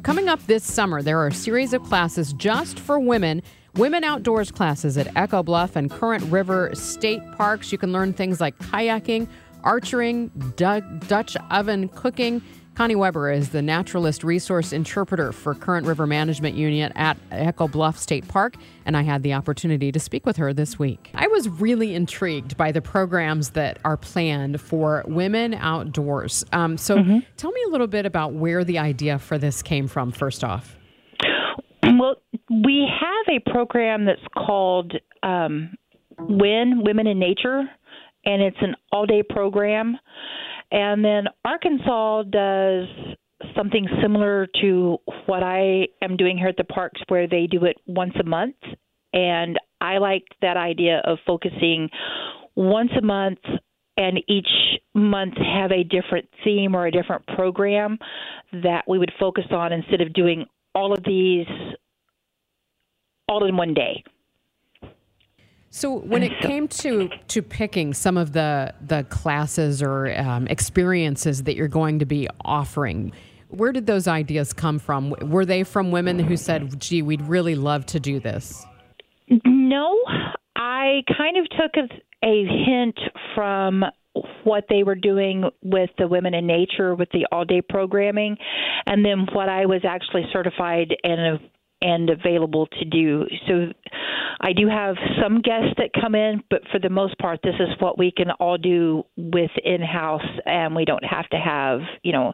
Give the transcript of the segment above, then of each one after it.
Well, coming up this summer, there are a series of classes just for women. Women outdoors classes at Echo Bluff and Current River State Parks. You can learn things like kayaking, archery, du- Dutch oven cooking. Connie Weber is the naturalist resource interpreter for Current River Management Unit at Echo Bluff State Park, and I had the opportunity to speak with her this week. I was really intrigued by the programs that are planned for women outdoors. Um, so tell me a little bit about where the idea for this came from, first off. Well, we have a program that's called um, WIN, Women in Nature, and it's an all day program. And then Arkansas does something similar to what I am doing here at the parks, where they do it once a month. And I like that idea of focusing once a month and each month have a different theme or a different program that we would focus on instead of doing all of these all in one day. So when it came to to picking some of the the classes or um, experiences that you're going to be offering, where did those ideas come from? Were they from women who said, "Gee, we'd really love to do this"? No, I kind of took a, a hint from what they were doing with the Women in Nature with the all day programming, and then what I was actually certified and and available to do. So I do have some guests that come in, but for the most part, this is what we can all do with in house, and we don't have to have you know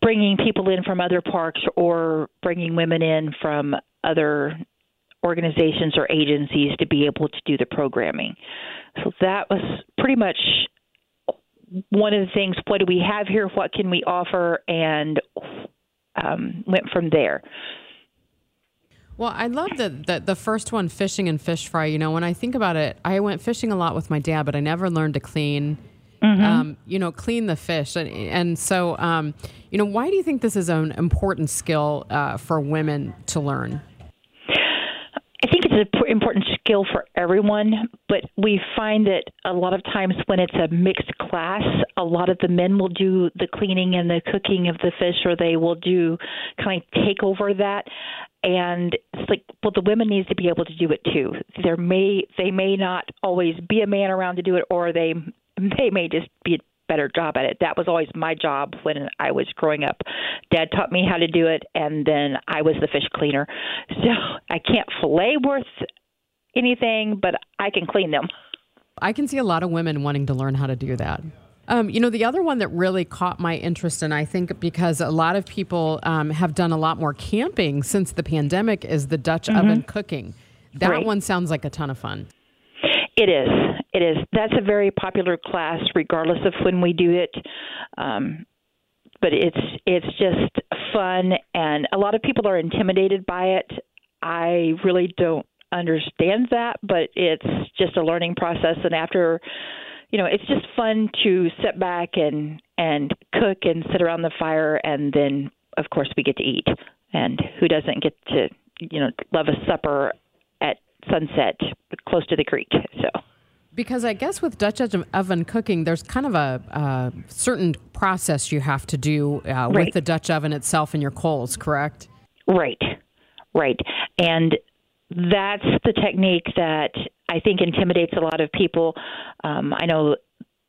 bringing people in from other parks or bringing women in from other organizations or agencies to be able to do the programming. So that was pretty much one of the things. What do we have here? What can we offer? And um, went from there. Well, I love the, the the first one, fishing and fish fry. You know, when I think about it, I went fishing a lot with my dad, but I never learned to clean. Um, you know, clean the fish, and and so, um, you know, why do you think this is an important skill uh, for women to learn? It's an important skill for everyone, but we find that a lot of times when it's a mixed class, a lot of the men will do the cleaning and the cooking of the fish, or they will do kind of take over that. And it's like, well, the women needs to be able to do it too. There may they may not always be a man around to do it, or they they may just be better job at it. That was always my job when I was growing up. Dad taught me how to do it, and then I was the fish cleaner. So I can't fillet worth anything, but I can clean them. I can see a lot of women wanting to learn how to do that. Um, you know, the other one that really caught my interest, and I think because a lot of people um, have done a lot more camping since the pandemic, is the Dutch oven cooking. That Right. one sounds like a ton of fun. It is. It is. That's a very popular class, regardless of when we do it. Um, but it's it's just fun, and a lot of people are intimidated by it. I really don't understand that, but it's just a learning process, and after you know, it's just fun to sit back and and cook and sit around the fire, and then of course we get to eat. And who doesn't get to you know love a supper at sunset close to the creek? So. Because I guess with Dutch oven cooking, there's kind of a, a certain process you have to do uh, right. with the Dutch oven itself and your coals, correct? Right, right. And that's the technique that I think intimidates a lot of people. Um, I know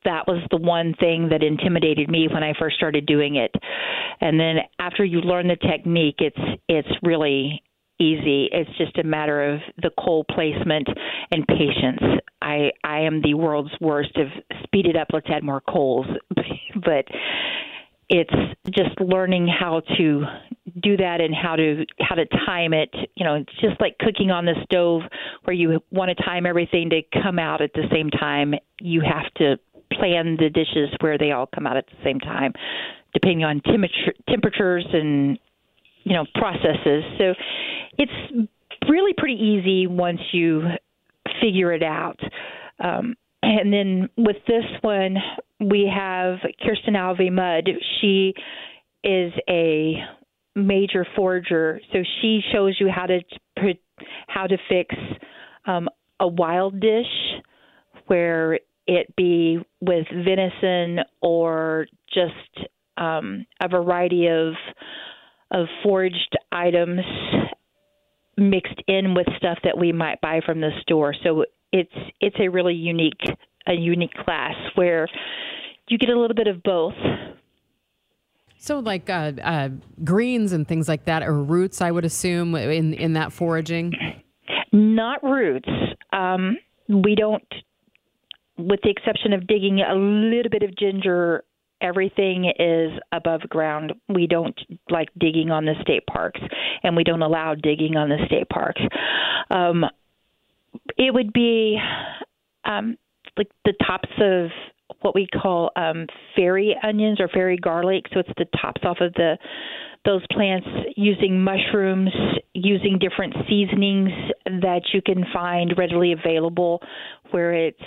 that was the one thing that intimidated me when I first started doing it. And then after you learn the technique, it's it's really easy. It's just a matter of the coal placement and patience. I I am the world's worst of speed it up, let's add more coals. but it's just learning how to do that and how to how to time it you know it's just like cooking on the stove where you want to time everything to come out at the same time you have to plan the dishes where they all come out at the same time depending on temperature temperatures and you know processes so it's really pretty easy once you figure it out um, and then with this one, we have Kirsten Alvey Mudd. She is a major forager, so she shows you how to how to fix um, a wild dish, where it be with venison or just um, a variety of of foraged items mixed in with stuff that we might buy from the store. So it's it's a really unique a unique class where you get a little bit of both. So, like uh, uh, greens and things like that, or roots, I would assume in in that foraging. Not roots. Um, we don't, with the exception of digging a little bit of ginger. Everything is above ground. We don't like digging on the state parks, and we don't allow digging on the state parks. Um, it would be um, like the tops of what we call um, fairy onions or fairy garlic. So it's the tops off of the those plants using mushrooms, using different seasonings that you can find readily available, where it's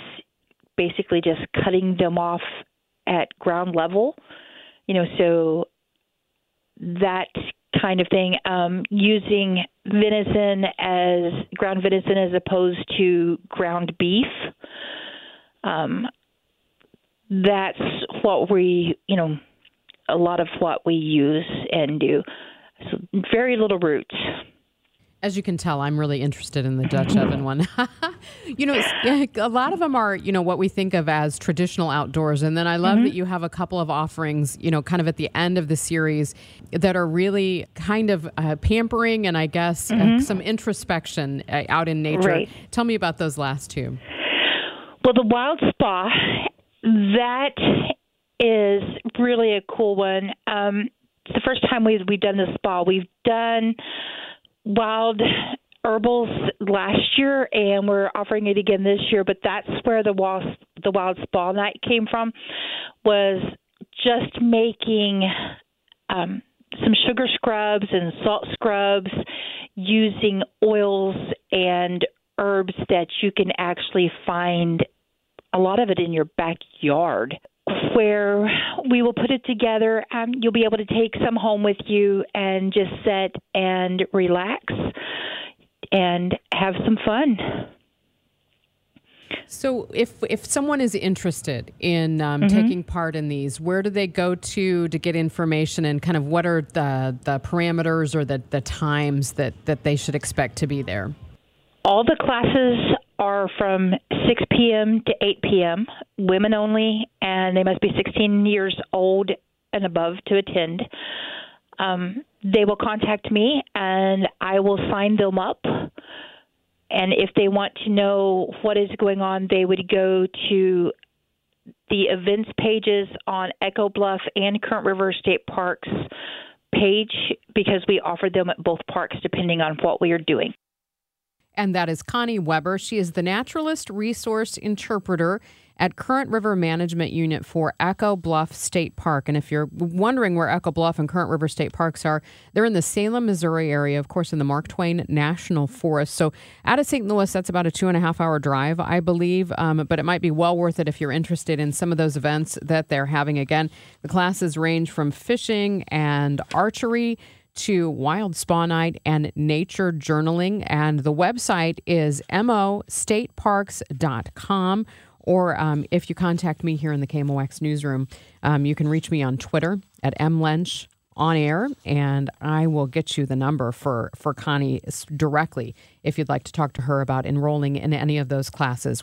basically just cutting them off at ground level. You know, so that kind of thing, um, using venison as ground venison as opposed to ground beef. Um, that's what we, you know, a lot of what we use and do. So very little roots. As you can tell, I'm really interested in the Dutch oven one. you know, a lot of them are, you know, what we think of as traditional outdoors. And then I love mm-hmm. that you have a couple of offerings, you know, kind of at the end of the series that are really kind of uh, pampering and I guess uh, mm-hmm. uh, some introspection uh, out in nature. Right. Tell me about those last two. Well, the Wild Spa, that is really a cool one. Um, it's the first time we've, we've done the spa. We've done wild herbals last year, and we're offering it again this year. But that's where the wild, the wild spa night came from, was just making um, some sugar scrubs and salt scrubs using oils and herbs that you can actually find a lot of it in your backyard where we will put it together. Um, you'll be able to take some home with you and just sit and relax and have some fun. So, if if someone is interested in um, mm-hmm. taking part in these, where do they go to to get information, and kind of what are the the parameters or the the times that that they should expect to be there? All the classes are from 6 p.m. to 8 p.m., women only, and they must be 16 years old and above to attend. Um, they will contact me and I will sign them up. And if they want to know what is going on, they would go to the events pages on Echo Bluff and Current River State Parks page because we offer them at both parks depending on what we are doing. And that is Connie Weber. She is the naturalist resource interpreter at Current River Management Unit for Echo Bluff State Park. And if you're wondering where Echo Bluff and Current River State Parks are, they're in the Salem, Missouri area, of course, in the Mark Twain National Forest. So out of St. Louis, that's about a two and a half hour drive, I believe. Um, but it might be well worth it if you're interested in some of those events that they're having. Again, the classes range from fishing and archery to wild spa night and nature journaling. And the website is mostateparks.com. Or um, if you contact me here in the KMOX newsroom, um, you can reach me on Twitter at mlench on air, and I will get you the number for, for Connie directly if you'd like to talk to her about enrolling in any of those classes.